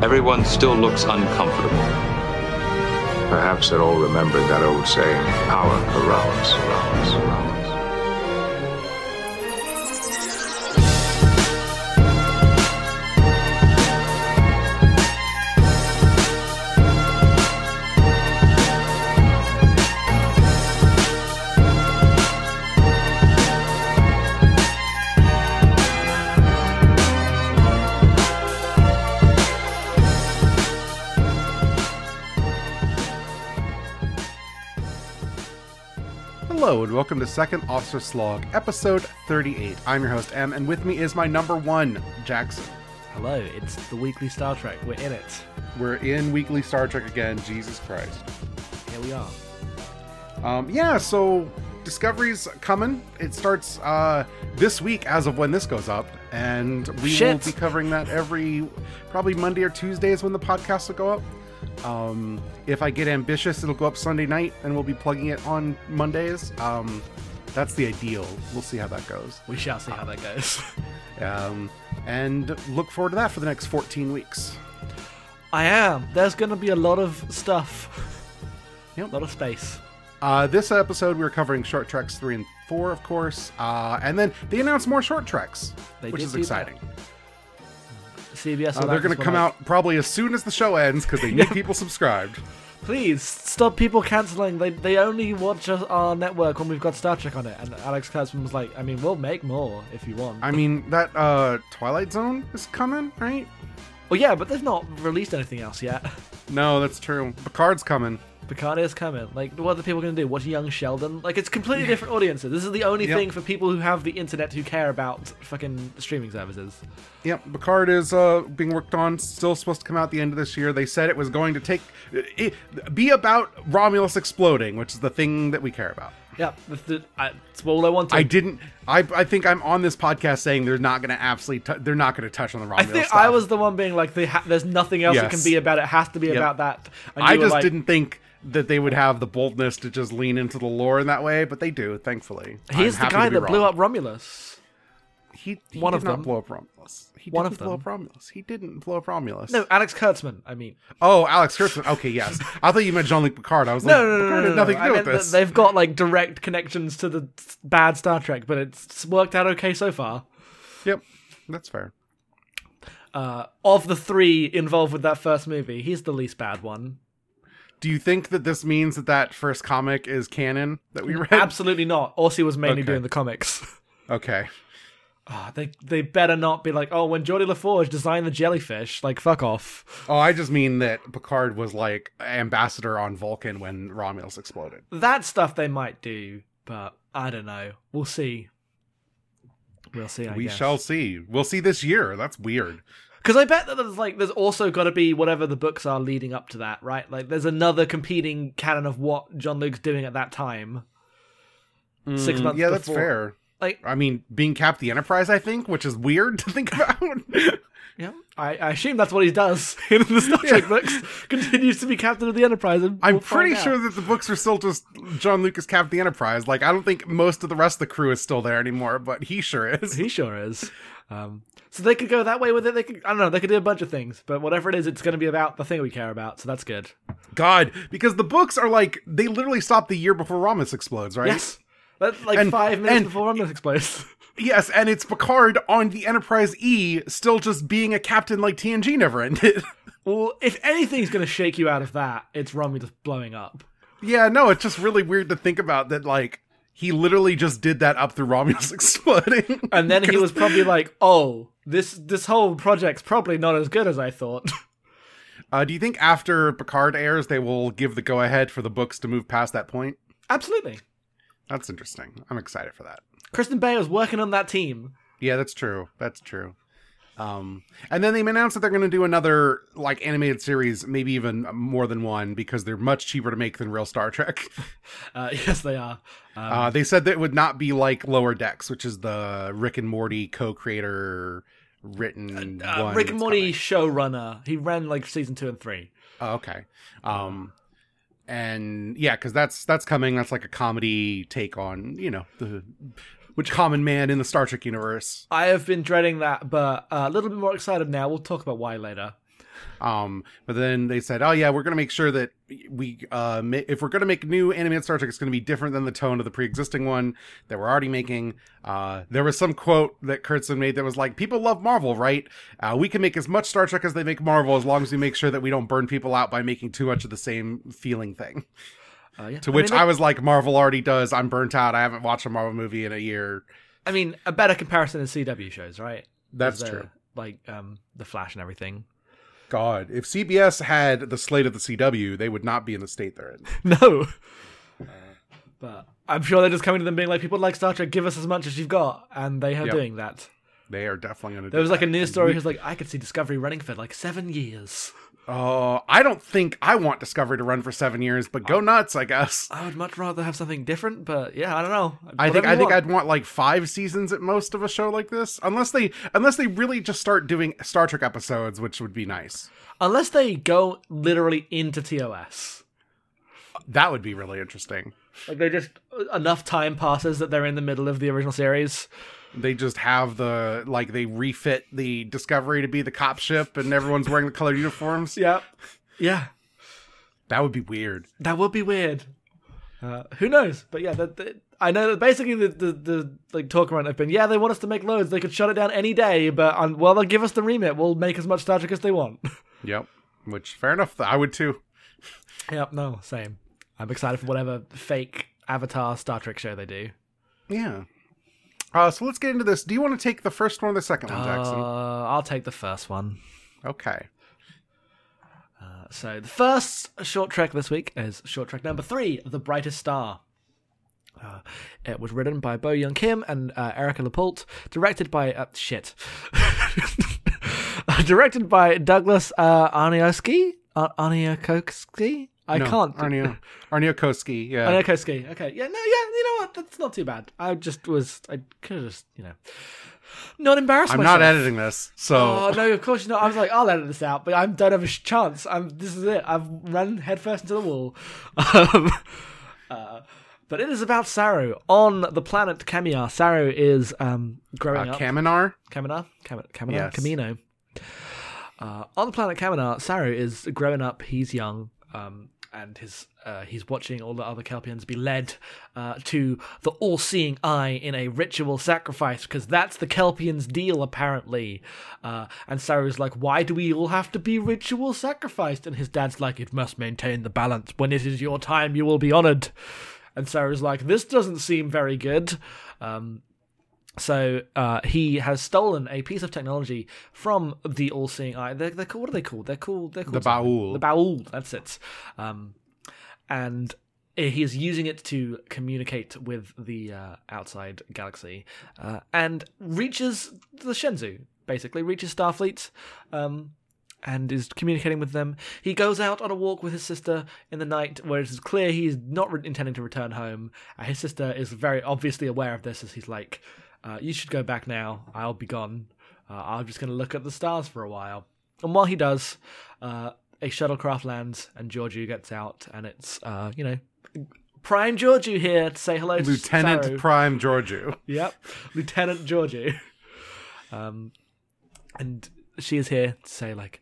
Everyone still looks uncomfortable. Perhaps they're all remembered that old saying, power corrupts. corrupts, corrupts. Hello and welcome to Second Officer Slog, episode 38. I'm your host M, and with me is my number one, Jackson. Hello, it's the weekly Star Trek. We're in it. We're in weekly Star Trek again. Jesus Christ. Here we are. Um, yeah, so Discovery's coming. It starts uh, this week as of when this goes up, and we Shit. will be covering that every probably Monday or Tuesdays when the podcast will go up. Um, if I get ambitious, it'll go up Sunday night, and we'll be plugging it on Mondays. Um, that's the ideal. We'll see how that goes. We shall see how that goes. Um, and look forward to that for the next 14 weeks. I am. There's going to be a lot of stuff. Yep. A lot of space. Uh, this episode, we are covering short treks three and four, of course. Uh, and then they announced more short treks, They which is exciting. that. CBS. Uh, they're going to come out probably as soon as the show ends because they need people subscribed. Please stop people canceling. They they only watch our network when we've got Star Trek on it. And Alex Kurtzman was like, I mean, we'll make more if you want. I mean, that uh, Twilight Zone is coming, right? well, yeah, but they've not released anything else yet. No, that's true. Picard's coming. Picard is coming. Like, what are the people going to do? Watch Young Sheldon? Like, it's completely different audiences. This is the only Yep. thing for people who have the internet who care about fucking streaming services. Yep, Picard is uh, being worked on. Still supposed to come out the end of this year. They said it was going to take it, be about Romulus exploding, which is the thing that we care about. Yeah, that's, the, I, that's all I wanted. I didn't. I I think I'm on this podcast saying they're not going to absolutely. T- they're not going to touch on the Romulus. I think stuff. I was the one being like, they ha- "There's nothing else it can be about. It has to be Yep. about that." I just like, didn't think that they would have the boldness to just lean into the lore in that way, but they do. Thankfully, He's I'm the guy that blew up Romulus. He, he one did of not them. blow up Romulus. He One didn't blow up Romulus. He didn't blow up Romulus. No, Alex Kurtzman. I mean, Oh, Alex Kurtzman. Okay, yes. I thought you meant Jean-Luc Picard. I was no, like, no, no, Picard no, no, nothing no. to do I with this. they've got like direct connections to the bad Star Trek, but it's worked out okay so far. Yep, that's fair. Uh, of the three involved with that first movie, he's the least bad one. Do you think that this means that that first comic is canon that we read? Absolutely not. Orci was mainly Okay. doing the comics. Okay. Ah, they they better not be like, oh, when Geordi La Forge designed the jellyfish, like fuck off. Oh, I just mean that Picard was like ambassador on Vulcan when Romulus exploded. That stuff they might do, but I don't know. We'll see. We'll see. I we guess. shall see. We'll see this year. That's weird. Because I bet that there's like there's also got to be whatever the books are leading up to that, right? Like there's another competing canon of what Jean-Luc's doing at that time. Six Mm, months. Yeah, that's fair. Like, I mean, being Cap the Enterprise, I think, which is weird to think about. yeah, I, I assume that's what he does in the Star Trek books. Continues to be captain of the Enterprise. And I'm we'll pretty sure out. that the books are still just Jean-Luc's Cap the Enterprise. Like, I don't think most of the rest of the crew is still there anymore, but he sure is. He sure is. Um, so they could go that way with it. They could, I don't know. They could do a bunch of things, but whatever it is, it's going to be about the thing we care about. So that's good. God, because the books are like they literally stop the year before Romulus explodes, right? Yes, that's like And- five minutes and- before Romulus explodes. Yes, and it's Picard on the Enterprise E, still just being a captain like TNG never ended. well, if anything's going to shake you out of that, it's Romulus blowing up. yeah, no, it's just really weird to think about that. Like he literally just did that up through Romulus exploding, And then he was probably like, "Oh, this this whole project's probably not as good as I thought." Uh, do you think after Picard airs, they will give the go ahead for the books to move past that point? Absolutely. That's interesting. I'm excited for that. Kirsten Beyer's working on that team. Yeah, that's true. That's true. Um, and then they announced that they're going to do another like animated series, maybe even more than one, because they're much cheaper to make than real Star Trek. Uh, yes, they are. Um, Uh, they said that it would not be like Lower Decks, which is the Rick and Morty co-creator written uh, one. Rick and Morty showrunner. He ran like season two and three. Oh, okay. Um, and yeah, because that's that's coming. That's like a comedy take on you know the which common man in the Star Trek universe. I have been dreading that, but uh, a little bit more excited now. We'll talk about why later. Um, but then they said, "Oh yeah, we're going to make sure that we, uh, ma- if we're going to make new animated Star Trek, it's going to be different than the tone of the pre-existing one that we're already making." Uh, there was some quote that Kurtzman made that was like, "People love Marvel, right? Uh, we can make as much Star Trek as they make Marvel, as long as we make sure that we don't burn people out by making too much of the same feeling thing." Uh, yeah. To I which mean, I was like, "Marvel already does. I'm burnt out. I haven't watched a Marvel movie in a year." I mean, a better comparison is CW shows, right? That's true. Like um, the Flash and everything. God, if CBS had the slate of the CW, they would not be in the state they're in. No. but I'm sure they're just coming to them being like, people like Star Trek, give us as much as you've got. And they are Yep. doing that. They are definitely going to. There was like a news story who's like, I could see Discovery running for like seven years. Oh, I don't think I want Discovery to run for seven years, but go nuts, I guess. I would much rather have something different, but yeah, I don't know. I think I think want. I'd want like five seasons at most of a show like this, unless they unless they really just start doing Star Trek episodes, which would be nice. Unless they go literally into TOS. That would be really interesting. Like they just uh, enough time passes that they're in the middle of the original series. They just have the like they refit the Discovery to be the cop ship, and everyone's wearing the colored uniforms. Yeah. Yeah. That would be weird. That would be weird. Uh, who knows? But yeah, that, that- I know that basically the, the the like talk around have been yeah they want us to make loads they could shut it down any day but um, well they'll give us the remit we'll make as much Star Trek as they want. Yep. Which fair enough. I would too. yep, no, same. I'm excited for whatever fake Avatar Star Trek show they do. Yeah. Uh, so let's get into this. Do you want to take the first one or the second one, Jackson? Uh, I'll take the first one. okay. So the first short trek this week is short trek number three, The Brightest Star. Uh, it was written by Bo Yeon Kim and uh, Erika Lippoldt, directed by uh, shit, directed by Douglas uh, Arnioski. Ar- Aarniokoski. I no, can't. Arnia Aarniokoski. Yeah. Aarniokoski. Okay. Yeah. No. Yeah. You know what? That's not too bad. I just was. I could have just. You know. Not embarrassed I'm myself. not editing this, so Oh no, of course not. I was like, I'll edit this out, but I don't have a chance. I'm. This is it. I've run headfirst into the wall. Um, uh, but it is about Saru on the planet Camia. Saru is um, growing uh, up. Kaminar. Kamina, Kam- Kamina, Yes. Camino. Uh, on the planet Kaminar, Saru is growing up. He's young, um, and his uh, he's watching all the other Kelpians be led uh, to the all-seeing eye in a ritual sacrifice because that's the Kelpians' deal, apparently. Uh, and Saru's like, "Why do we all have to be ritual sacrificed?" And his dad's like, "It must maintain the balance. When it is your time, you will be honored." And Saru's like, "This doesn't seem very good." Um, so uh, he has stolen a piece of technology from the all-seeing eye. They're, they're called, what are they called? They're called. They're called The. Baul. The Baul. That's it. Um, and he is using it to communicate with the uh, outside galaxy, uh, and reaches the Shenzhou. Basically, reaches Starfleet. Um, and is communicating with them. He goes out on a walk with his sister in the night, where it is clear he is not re- intending to return home. Uh, his sister is very obviously aware of this, as he's like, uh, "You should go back now. I'll be gone. Uh, I'm just going to look at the stars for a while." And while he does, uh, a shuttlecraft lands, and Georgiou gets out, and it's uh, you know. Prime Georgiou here to say hello to Lieutenant Prime Georgiou. Yep, Lieutenant Georgiou. Um, and she is here to say like,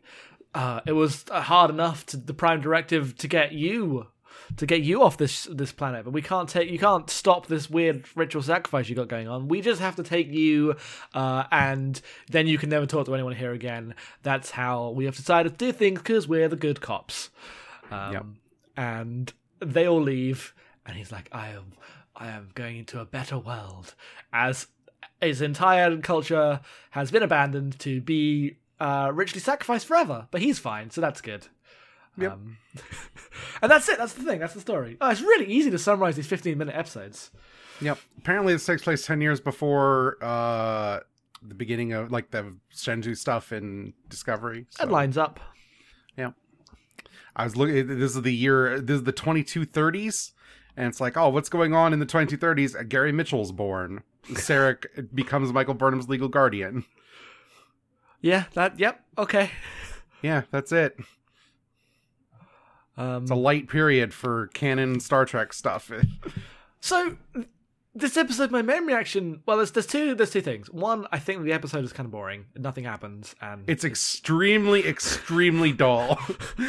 uh, it was hard enough to the Prime Directive to get you, to get you off this this planet, but we can't take you can't stop this weird ritual sacrifice you got going on. We just have to take you, uh, and then you can never talk to anyone here again. That's how we have decided to do things because we're the good cops. Um, Yep. And they all leave, and he's like, I am, I am going into a better world. As his entire culture has been abandoned to be uh, ritually sacrificed forever, but he's fine, so that's good. Yep. Um, and that's it. That's the thing. That's the story. Oh, it's really easy to summarize these fifteen-minute episodes. Yep. Apparently, this takes place ten years before uh, the beginning of like the Shenzhou stuff in Discovery. So, That lines up. Yeah. I was looking. This is the year. This is the 2230s, and it's like, oh, what's going on in the 2230s? Uh, Gary Mitchell's born. Sarek becomes Michael Burnham's legal guardian. Yeah. That. Yep. Okay. Yeah, that's it. Um, It's a light period for canon Star Trek stuff. So this episode, my main reaction. Well, there's there's two there's two things. One, I think the episode is kind of boring. Nothing happens, and It's extremely, extremely dull.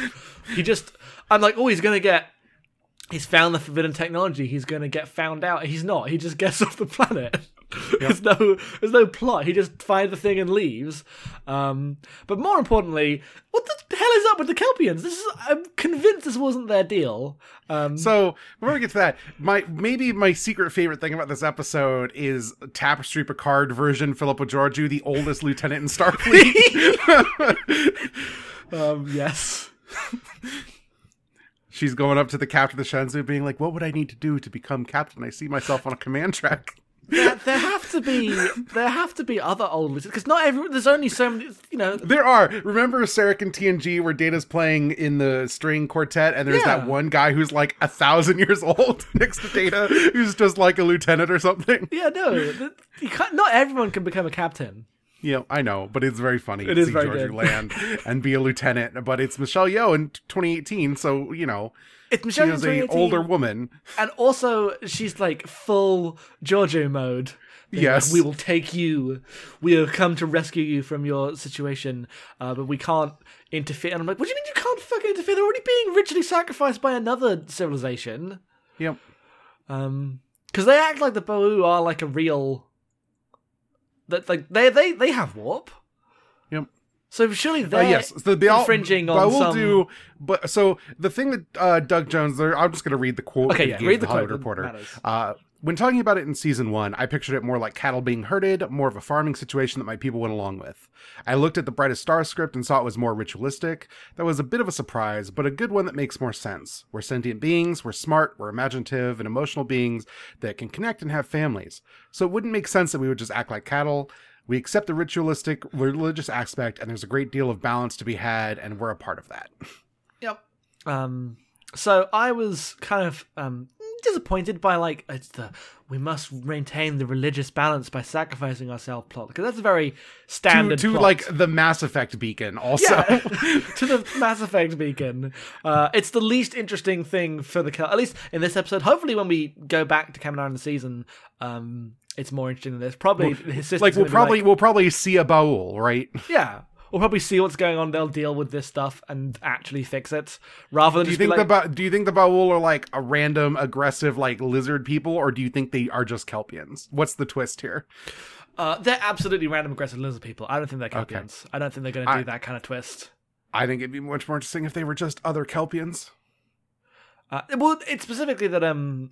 he just. I'm like, oh, he's gonna get. He's found the forbidden technology. He's gonna get found out. He's not. He just gets off the planet. there's no there's no plot. He just finds the thing and leaves. Um, but more importantly, what the hell is up with the Kelpians? This is I'm convinced this wasn't their deal. Um, So before we get to that, my maybe my secret favorite thing about this episode is Tapestry Picard version Philippa Georgiou, the oldest lieutenant in Starfleet. um, yes. She's going up to the captain of the Shenzhou, being like, "What would I need to do to become captain? I see myself on a command track." There, there have to be there have to be other old because not everyone. there's only so many you know There are. Remember Sarek and TNG where Data's playing in the string quartet, and there's Yeah. that one guy who's like a thousand years old next to Data, who's just like a lieutenant or something. yeah no you can't, not everyone can become a captain Yeah, I know, but it's very funny. It to is see very Georgie good. land and be a lieutenant. But it's Michelle Yeoh in 2018, so you know it's she Michelle is in a older woman. and also she's like full Georgiou mode Being Yes. we will take you we have come to rescue you from your situation uh, but we can't interfere and I'm like what do you mean you can't fucking interfere they're already being ritually sacrificed by another civilization Yep. Um, because they act like the Boo are like a real. That like they they they have warp. Yep. So surely Uh, they're yes, so they all, infringing on but I will some- do. But so the thing that uh, Doug Jones, there, I'm just going to read the quote. Okay, yeah, read the Hollywood quote, Reporter. Uh, when talking about it in season one, I pictured it more like cattle being herded, more of a farming situation that my people went along with. I looked at the Brightest Star script and saw it was more ritualistic. That was a bit of a surprise, but a good one that makes more sense. We're sentient beings, we're smart, we're imaginative and emotional beings that can connect and have families. So it wouldn't make sense that we would just act like cattle. We accept the ritualistic religious aspect, and there's a great deal of balance to be had, and we're a part of that. Yep. Um. So I was kind of um disappointed by like it's the we must maintain the religious balance by sacrificing ourselves plot because that's a very standard to plot. like the Mass Effect beacon, also. Yeah, to the Mass Effect beacon. Uh, it's the least interesting thing for the at least in this episode. Hopefully, when we go back to Kaminar in the season, um, it's more interesting than this. Probably his sister's like we'll probably we'll probably see a Baul, right? yeah. We'll probably see what's going on. They'll deal with this stuff and actually fix it, rather than Do you think like, the ba- do you think the Baul are like a random aggressive like lizard people, or do you think they are just Kelpians? What's the twist here? uh, they're absolutely random aggressive lizard people. I don't think they're Okay. Kelpians. I don't think they're going to do I- that kind of twist. I think it'd be much more interesting if they were just other Kelpians. Uh, well, it's specifically that um,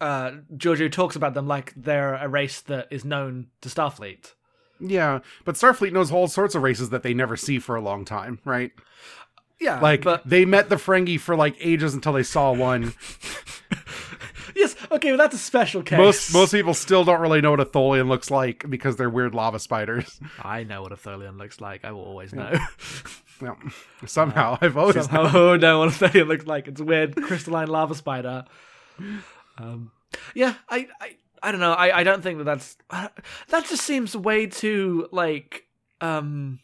uh, Georgiou talks about them like they're a race that is known to Starfleet. Yeah, but Starfleet knows all sorts of races that they never see for a long time, right? Yeah, Like but they met the Ferengi for like ages until they saw one. yes, okay, but that's a special case. most most people still don't really know what a Tholian looks like because they're weird lava spiders. I know what a Tholian looks like. I will always know. Yeah. Somehow I've always Somehow I know what a Tholian looks like. It's a weird crystalline lava spider. Um, yeah, I, I, I don't know. I, I don't think that that's that just seems way too like um.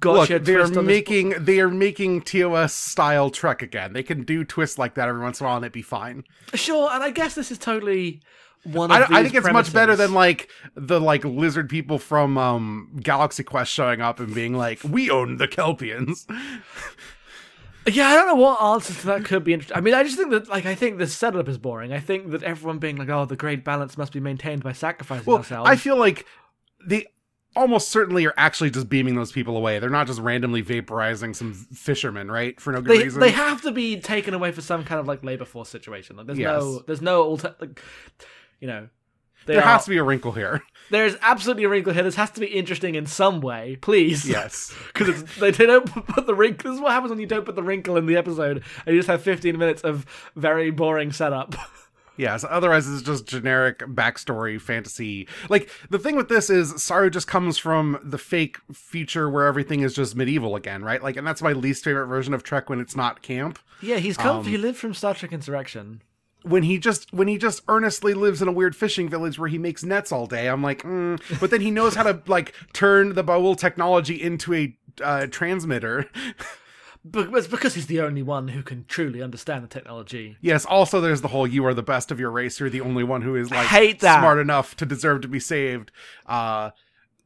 Gotcha. Look, they're on this- making they are making TOS style Trek again. They can do twists like that every once in a while and it'd be fine. Sure, and I guess this is totally one of I, I think it's much better than like the like lizard people from um Galaxy Quest showing up and being like, "We own the Kelpians." Yeah, I don't know what answers to that could be interesting. I mean, I just think that, like, I think the setup is boring. I think that everyone being like, "Oh, the great balance must be maintained by sacrificing Well, ourselves." I feel like they almost certainly are actually just beaming those people away. They're not just randomly vaporizing some fishermen, right? For no good they reason. they have to be taken away for some kind of like labor force situation. Like, there's no there's no alter like, you know, there has to be a wrinkle here. There's absolutely a wrinkle here. This has to be interesting in some way, please. Yes. because they, they don't put the wrinkle. This is what happens when you don't put the wrinkle in the episode, and you just have 15 minutes of very boring setup. Yes, otherwise it's just generic backstory fantasy. Like the thing with this is Saru just comes from the fake future where everything is just medieval again, right? Like and that's my least favorite version of Trek when it's not camp. yeah, he's come. Um, he lived from Star Trek Insurrection. When he just when he just earnestly lives in a weird fishing village where he makes nets all day, I'm like, mm. but then he knows how to like turn the Baul technology into a uh, transmitter. but it's because he's the only one who can truly understand the technology. Yes. Also, there's the whole "you are the best of your race. You're the only one who is like hate that. smart enough to deserve to be saved." Uh,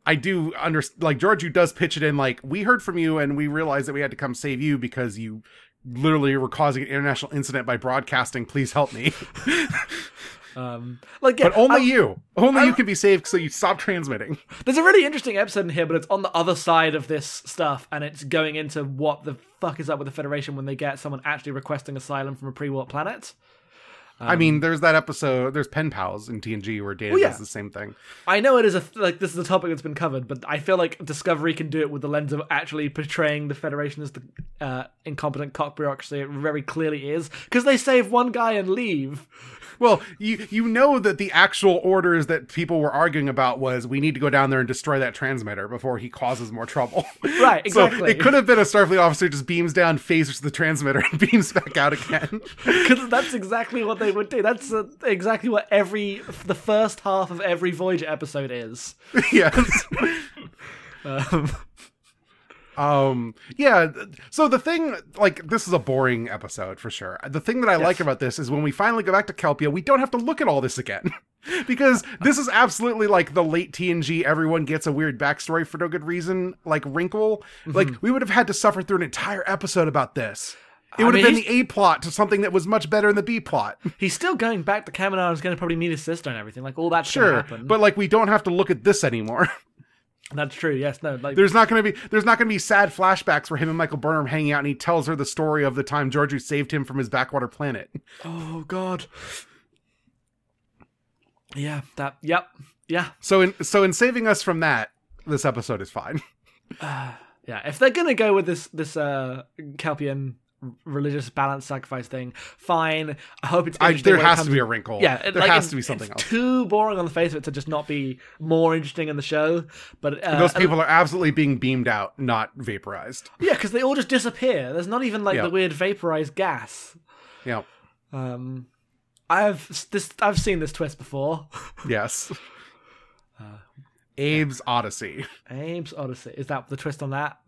I do understand. Like Georgiou does pitch it in like we heard from you and we realized that we had to come save you because you literally were causing an international incident by broadcasting. Please help me. Um, like, yeah, but only I- you, only I- you can be saved. So you stop transmitting. There's a really interesting episode in here, but it's on the other side of this stuff, and it's going into what the fuck is up with the Federation when they get someone actually requesting asylum from a pre-war planet. I mean, there's that episode. There's pen pals in TNG where Data Well, yeah. does the same thing. I know it is a like this is a topic that's been covered, but I feel like Discovery can do it with the lens of actually portraying the Federation as the uh, incompetent cock bureaucracy it very clearly is, because they save one guy and leave. Well, you you know that the actual orders that people were arguing about was we need to go down there and destroy that transmitter before he causes more trouble. Right, exactly. So it could have been a Starfleet officer just beams down, phases the transmitter, and beams back out again. Because that's exactly what they would do. That's uh, exactly what every the first half of every Voyager episode is. yes. Um, Um. Yeah. So the thing, like, this is a boring episode for sure. The thing that I like about this is when we finally go back to Kelpia, we don't have to look at all this again. because this is absolutely like the late TNG, everyone gets a weird backstory for no good reason, like wrinkle. Like, we would have had to suffer through an entire episode about this. It would mean, have been the A plot to something that was much better in the B plot. he's still going back to Kaminar and is going to probably meet his sister and everything. Like all that's Sure. happen. But like we don't have to look at this anymore. that's true. Yes. No. Like There's not going to be there's not going to be sad flashbacks where him and Michael Burnham hanging out and he tells her the story of the time Georgiou saved him from his backwater planet. Oh God. Yeah. That. Yep. Yeah. So in so in saving us from that, this episode is fine. Uh, Yeah. If they're gonna go with this this uh Kelpian religious balance sacrifice thing, fine. I hope it's. I, interesting there when it has to be a wrinkle. Yeah, it- there like, has to be something it's else. Too boring on the face of it to just not be more interesting in the show. But uh, Those people are absolutely being beamed out, not vaporized. yeah, because they all just disappear. There's not even like Yeah. the weird vaporized gas. Yeah. Um, I've this I've seen this twist before. Yes. Uh, Abe's Oddysee. Abe's Oddysee is that the twist on that?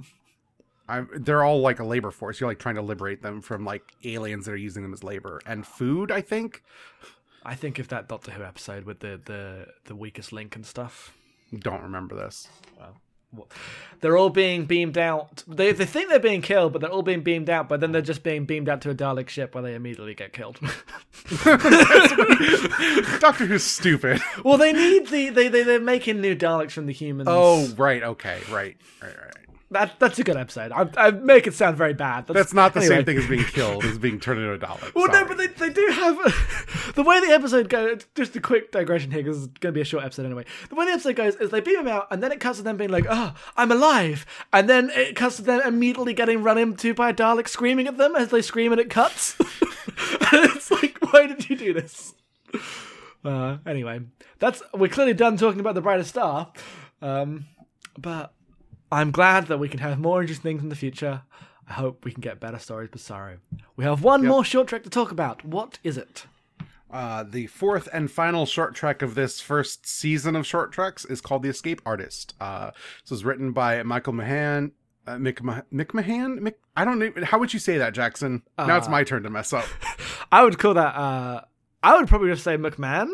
I'm, they're all like a labor force. You're like trying to liberate them from like aliens that are using them as labor and food. I think. I think of that Doctor Who episode with the the the weakest link and stuff. Don't remember this. Well, They're all being beamed out. They they think they're being killed, but they're all being beamed out. But then they're just being beamed out to a Dalek ship where they immediately get killed. Doctor Who's stupid. well, they need the they they they're making new Daleks from the humans. Oh, right. Okay. Right. Right. Right. That that's a good episode. I, I make it sound very bad. That's not the anyway. same thing as being killed. As being turned into a Dalek. Well, no, but they, they do have the way the episode goes. Just a quick digression here, because it's going to be a short episode anyway. The way the episode goes is they beam him out, and then it cuts to them being like, "Oh, I'm alive," and then it cuts to them immediately getting run into by a Dalek, screaming at them as they scream, and it cuts. and it's like, why did you do this? Uh, anyway, that's we're clearly done talking about the brightest star, um, but I'm glad that we can have more interesting things in the future. I hope we can get better stories, Bizarro. We have one more short trek to talk about. What is it? Uh, the fourth and final short trek of this first season of short treks is called The Escape Artist. Uh, this was written by Michael Mahan. Uh, Mick, Mah- Mick Mahan? Mick, I don't know. How would you say that, Jackson? now it's my turn to mess up. I would call that. Uh, I would probably just say McMahon,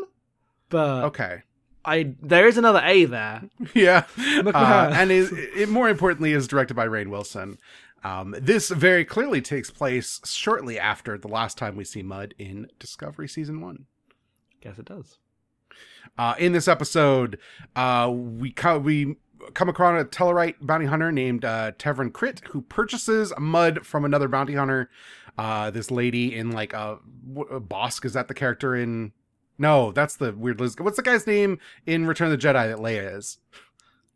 but Okay. I there is another A there. Yeah. Uh, and is, it, more importantly, is directed by Rainn Wilson. Um, this very clearly takes place shortly after the last time we see Mudd in Discovery Season 1. Guess it does. Uh, in this episode, uh, we co- we come across a Tellarite bounty hunter named uh, Tevrin Krit who purchases Mudd from another bounty hunter. Uh, this lady in like a, a Bosk is that the character in? No, that's the weird Liz. What's the guy's name in Return of the Jedi that Leia is?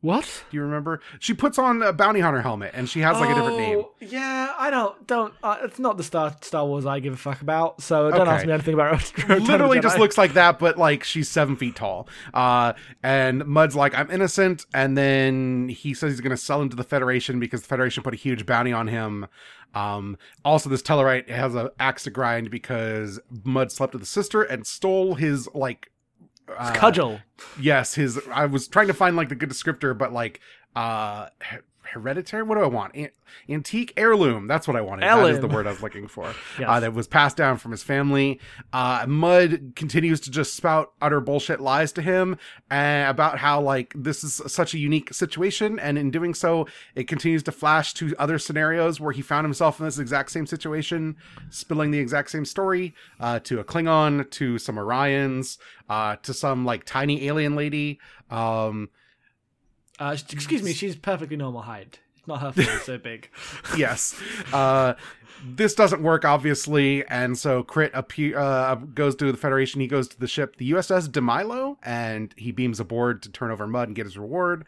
What? Do you remember? She puts on a bounty hunter helmet and she has like a different name. Oh, Yeah, I don't don't. Uh, it's not the Star Star Wars I give a fuck about. So don't Okay. ask me anything about. Return literally just looks like that, but like she's seven feet tall. Uh, and Mudd's like, I'm innocent. And then he says he's going to sell him to the Federation because the Federation put a huge bounty on him. Um, also, this Tellarite has an axe to grind because Mudd slept with his sister and stole his like. Uh, cudgel. Yes, his. I was trying to find like the good descriptor, but like, uh, hereditary. What do I want? An- antique heirloom. That's what I wanted. That is the word I was looking for. Yes. uh, that was passed down from his family. Uh, Mudd continues to just spout utter bullshit lies to him uh, about how like this is such a unique situation, and in doing so, it continues to flash to other scenarios where he found himself in this exact same situation, spilling the exact same story uh, to a Klingon, to some Orions, uh, to some like tiny alien lady. Um, Uh, excuse me, she's perfectly normal height. It's not her fault so big. yes. Uh, this doesn't work, obviously, and so Krit uh, goes to the Federation. He goes to the ship, the USS Demilo, and he beams aboard to turn over Mudd and get his reward.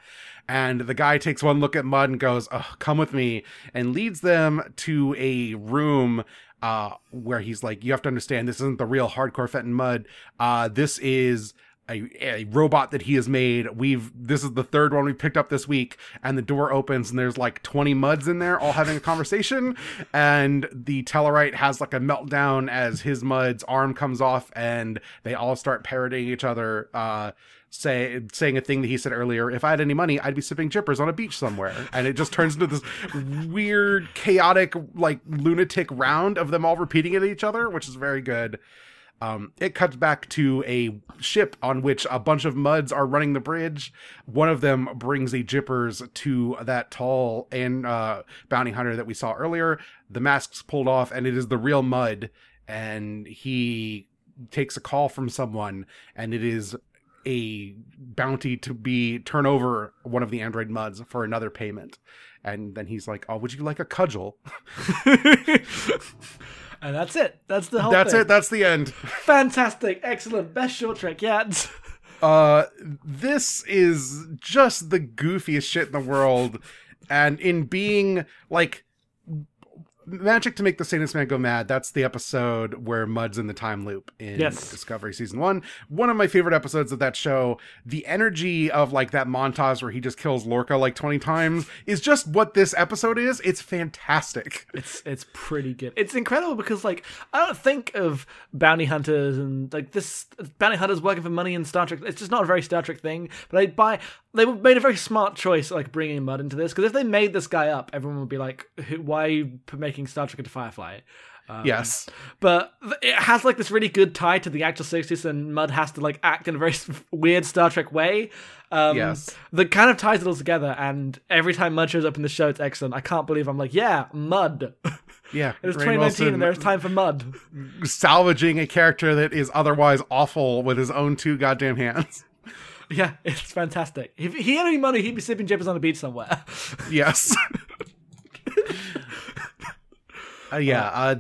And the guy takes one look at Mudd and goes, oh, "Come with me," and leads them to a room uh, where he's like, "You have to understand, this isn't the real Harcourt Fenton Mudd. Uh, this is." A, a robot that he has made. We've this is the third one we picked up this week, and the door opens and there's like 20 Mudds in there, all having a conversation. And the Tellarite has like a meltdown as his Mudd's arm comes off, and they all start parroting each other. Uh, say saying a thing that he said earlier if i had any money i'd be sipping jippers on a beach somewhere and it just turns into this weird chaotic like lunatic round of them all repeating it at each other which is very good um, it cuts back to a ship on which a bunch of Mudds are running the bridge. One of them brings a jippers to that tall and uh, bounty hunter that we saw earlier. The mask's pulled off, and it is the real Mudd. And he takes a call from someone, and it is a bounty to be turn over one of the android Mudds for another payment. And then he's like, "Oh, would you like a cudgel?" And that's it. That's the whole That's thing. it. That's the end. Fantastic. Excellent. Best short trick yet. Uh, this is just the goofiest shit in the world, and in being like magic to make the sanest man go mad. That's the episode where Mudd's in the time loop in Yes. Discovery season one. One of my favorite episodes of that show. The energy of like that montage where he just kills Lorca like twenty times is just what this episode is. It's fantastic. It's it's pretty good. It's incredible because like I don't think of bounty hunters and like this bounty hunters working for money in Star Trek. It's just not a very Star Trek thing. But I buy they made a very smart choice like bringing Mudd into this because if they made this guy up, everyone would be like, "Why are you making Star Trek into Firefly?" Um, yes. but it has like this really good tie to the actual 60s and Mudd has to like act in a very weird star trek way um Yes. that kind of ties it all together and every time Mudd shows up in the show it's excellent i can't believe i'm like yeah Mudd Yeah. it was Rainn 2019 Wilson and there's time for Mudd salvaging a character that is otherwise awful with his own two goddamn hands. Yeah it's fantastic if he had any money he'd be sipping jippers on the beach somewhere Yes. uh, yeah, uh,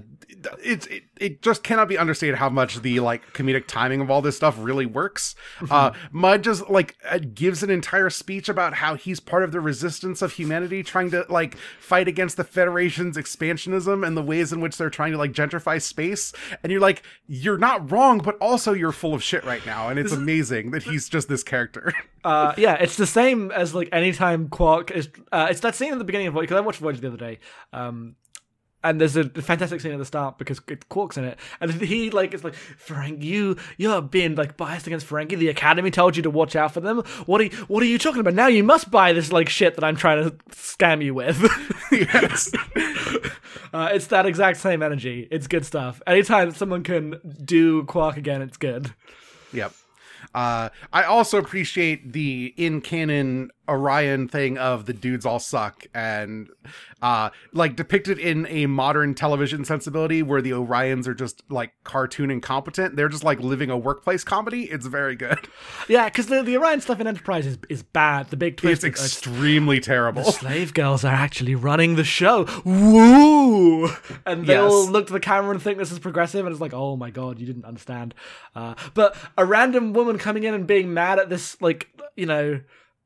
it's it, it just cannot be understated how much the like comedic timing of all this stuff really works. Uh, Mudd just like uh, gives an entire speech about how he's part of the resistance of humanity, trying to like fight against the Federation's expansionism and the ways in which they're trying to like gentrify space. And you're like, you're not wrong, but also you're full of shit right now, and it's amazing that he's just this character. uh yeah it's the same as like anytime quark is uh it's that scene at the beginning of because i watched Voyager the other day um and there's a fantastic scene at the start because it- Quark's in it, and he like is like Frank, you you're being like biased against Ferengi. The Academy told you to watch out for them. What are you, what are you talking about? Now you must buy this like shit that I'm trying to scam you with. yes. uh, it's that exact same energy. It's good stuff. Anytime someone can do Quark again, it's good. Yep. Uh, I also appreciate the in canon Orion thing of the dudes all suck and uh, like depicted in a modern television sensibility where the Orions are just like cartoon incompetent. They're just like living a workplace comedy. It's very good. Yeah, because the, the Orion stuff in Enterprise is, is bad. The big twist It's is- extremely terrible. slave girls are actually running the show. Woo! And they Yes. all look to the camera and think this is progressive, and it's like, oh my god, you didn't understand. Uh, but a random woman coming in and being mad at this, like, you know,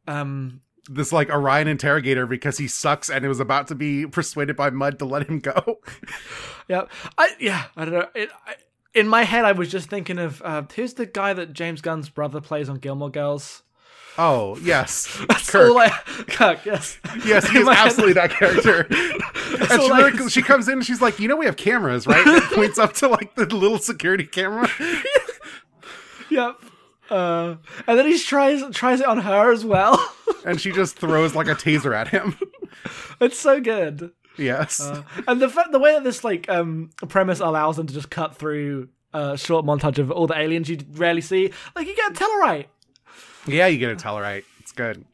um, This like Orion interrogator because he sucks and it was about to be persuaded by Mudd to let him go. yeah, I yeah, I don't know. It, I, in my head, I was just thinking of uh, who's the guy that James Gunn's brother plays on Gilmore Girls. Oh yes, That's Kirk. all I. Kirk, yes. Yes, he In is my head- absolutely that character. and she, I- she comes in and she's like, you know, we have cameras, right? And points up to like the little security camera. Yep. Uh, and then he tries tries it on her as well. and she just throws like a taser at him. It's so good. Yes. Uh, and the fa- the way that this like um premise allows them to just cut through a short montage of all the aliens you rarely see, like you get a Tellarite. yeah, you get a Tellarite. It's good.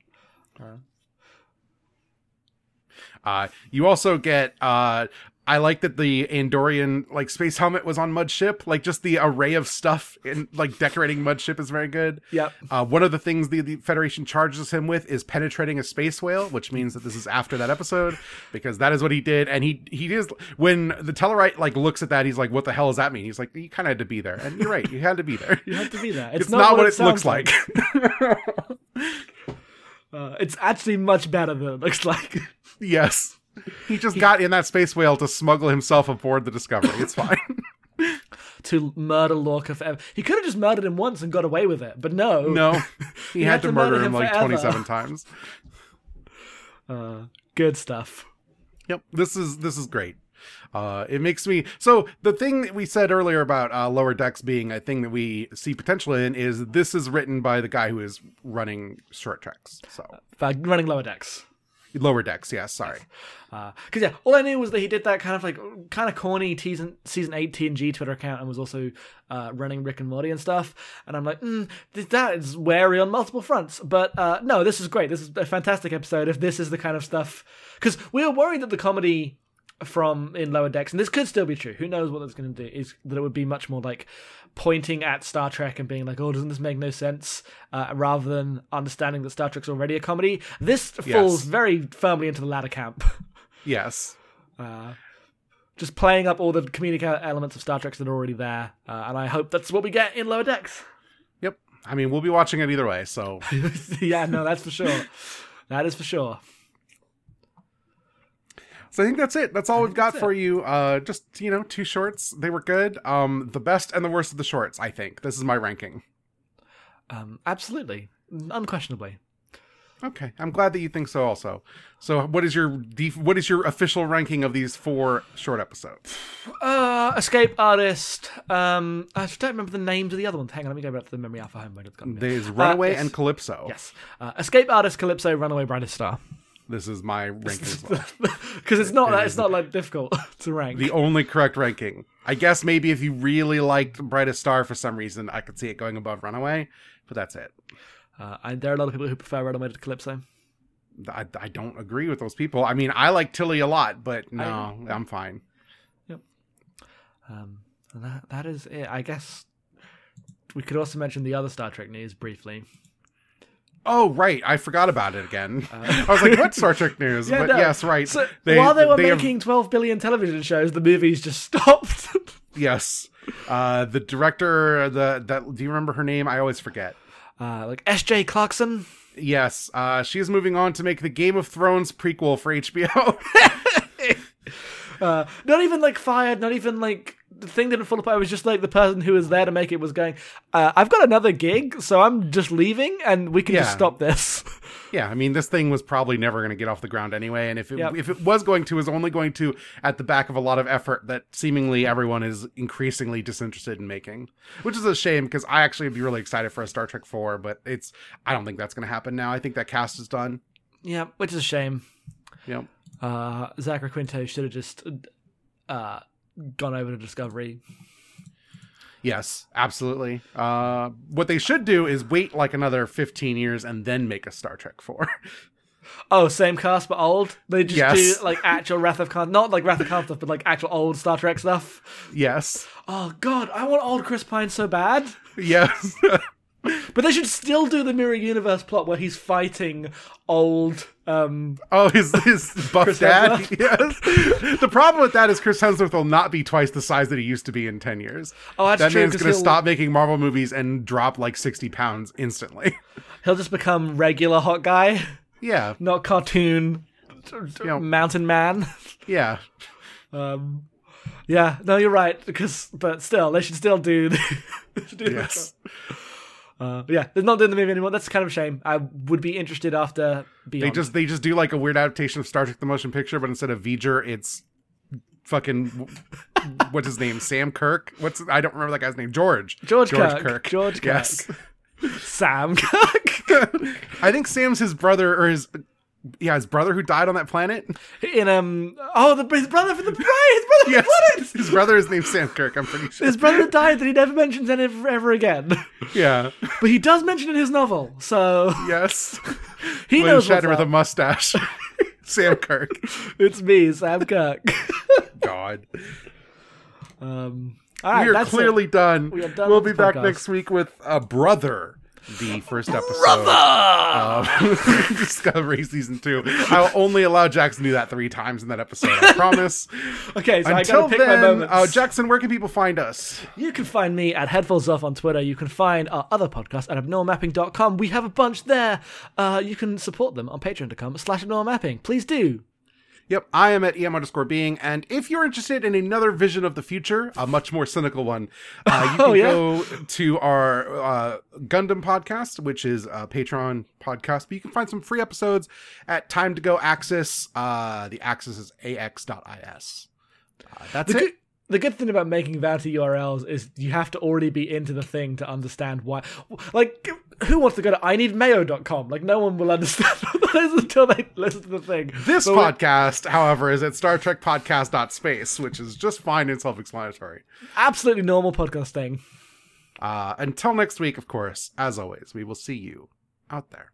Uh, you also get. Uh, I like that the Andorian like space helmet was on Mudship. Like just the array of stuff in like decorating Mudship is very good. Yep. Uh, one of the things the, the Federation charges him with is penetrating a space whale, which means that this is after that episode because that is what he did. And he he is when the Tellarite like looks at that, he's like, "What the hell does that mean?" He's like, "You kind of had to be there," and you're right, you had to be there. You have to be there. It's, not, what, it, looks sounds like. Uh, it's actually much better than it looks like. yes, he just got in that space whale to smuggle himself aboard the Discovery. It's fine. to murder Lorca forever. He could have just murdered him once and got away with it, but no. no, he You had had to murder murder him him like 27 times. Uh, good stuff. Yep, this is this is great. Uh, it makes me so the thing that we said earlier about uh, lower decks being a thing that we see potential in is this is written by the guy who is running short treks. So Uh, running lower decks. Lower decks, yeah, Sorry. Because yeah, all I knew was that he did that kind of like kind of corny season season eight TNG Twitter account and was also uh, running Rick and Morty and stuff. And I'm like, mm, th- that is wary on multiple fronts. But uh, no, this is great. This is a fantastic episode. If this is the kind of stuff, because we were worried that the comedy from in lower decks, and this could still be true. Who knows what that's going to do? Is that it would be much more like pointing at Star Trek and being like, "Oh, doesn't this make no sense?" Uh, rather than understanding that Star Trek's already a comedy. This falls very firmly into the latter camp. Yes. Uh, just playing up all the comedic elements of Star Trek that are already there, uh, and I hope that's what we get in Lower Decks. Yep. I mean, we'll be watching it either way. So yeah, no, that's for sure. That is for sure. So I think that's it. That's all we've got for you. Uh, just you know, two shorts. They were good. Um, the best and the worst of the shorts. I think this is my ranking. Um, absolutely, unquestionably. Okay, I'm glad that you think so. Also, so what is your def- what is your official ranking of these four short episodes? Uh, Escape Artist. Um, I don't remember the names of the other ones. Hang on, let me go back to the memory alpha home. Me. There's Runaway yes. and Calypso. Yes, uh, Escape Artist, Calypso, Runaway, Brightest Star. This is my ranking. Because it's not that it's not like difficult to rank. the only correct ranking. I guess maybe if you really liked Brightest Star for some reason, I could see it going above Runaway, but that's it. Uh, and there are a lot of people who prefer Runaway to Calypso. I, I don't agree with those people. I mean, I like Tilly a lot, but no, I'm fine. Yep. Um, and that that is it. I guess we could also mention the other Star Trek news briefly. Oh, right. I forgot about it again. I was like, what Star Trek news? Uh, Yeah, but no. yes, right. So while they were have- making twelve billion television shows, the movies just stopped. yes. Uh, the director, the that do you remember her name? I always forget. uh, like S.J. Clarkson. Yes, uh, she is moving on to make the Game of Thrones prequel for HBO. Uh, not even like fired. Not even like the thing didn't fall apart. It was just like the person who was there to make it was going. Uh, I've got another gig, so I'm just leaving, and we can just stop this. yeah, I mean, this thing was probably never going to get off the ground anyway, and if it, Yep. if it was going to, it was only going to at the back of a lot of effort that seemingly everyone is increasingly disinterested in making, which is a shame because I actually would be really excited for a Star Trek Four, but it's I don't think that's going to happen now. I think that cast is done. yeah, which is a shame. Yep. Uh, Zachary Quinto should have just uh, gone over to Discovery. Yes, absolutely. Uh, what they should do is wait like another 15 years and then make a Star Trek 4. Oh, same cast but old. They just Yes. do like actual Wrath of Khan, not like Wrath of Khan stuff, but like actual old Star Trek stuff. yes. Oh God, I want old Chris Pine so bad. Yes. But they should still do the mirror universe plot where he's fighting old. Um, oh, his, his buff Chris dad. Hemsworth? Yes. The problem with that is Chris Hemsworth will not be twice the size that he used to be in 10 years. Oh, that's that true, man's going to he'll- stop making Marvel movies and drop like 60 pounds instantly. he'll just become regular hot guy, yeah. not cartoon know- mountain man. Yeah. Um, yeah, no, you're right. Because, but still, they should still do. The, do Yes. Uh, yeah, they're not doing the movie anymore. That's kind of a shame. I would be interested after They just they just do like a weird adaptation of Star Trek the motion picture but instead of V'ger it's fucking what's his name? Sam Kirk? What's I don't remember that guy's name. George. George Kirk. George Kirk. Yes. Sam Kirk. I think Sam's his brother or his Yeah, his brother who died on that planet. In um, oh, the, his brother for the right, his brother Yes, the planet. his brother is named Sam Kirk. I'm pretty sure. His brother died that he never mentions ever, ever again. Yeah. But he does mention in his novel, so Yes. he William knows what's Shatner with a mustache. Sam Kirk. It's me, Sam Kirk. God. um, all right, we are that's clearly done. We are done we'll be back podcast. next week with a brother. The first episode of Discovery season two. I'll only allow Jackson to do that three times in that episode. I promise. Okay, so I Until gotta pick my then, moments. uh, Jackson, where can people find us? You can find me at Headphones Off on Twitter. You can find our other podcast at abnormalmapping.com. We have a bunch there. Uh, you can support them on patreon.com slash abnormalmapping. Please do. Yep, I am at em underscore being, and if you're interested in another vision of the future, a much more cynical one, uh, you can Oh, yeah? go to our uh, Gundam podcast, which is a Patreon podcast. But you can find some free episodes at Time to Go Axis. Uh, the Axis is ax.is. Uh, that's The it. good, the good thing about making vanity URLs is you have to already be into the thing to understand why. Like, who wants to go to I need mayo.com? Like, no one will understand is until they listen to the thing. This But podcast, however, is at Star Trek Podcast.space, which is just fine and self explanatory. Absolutely normal podcasting. Uh, until next week, of course, as always, we will see you out there.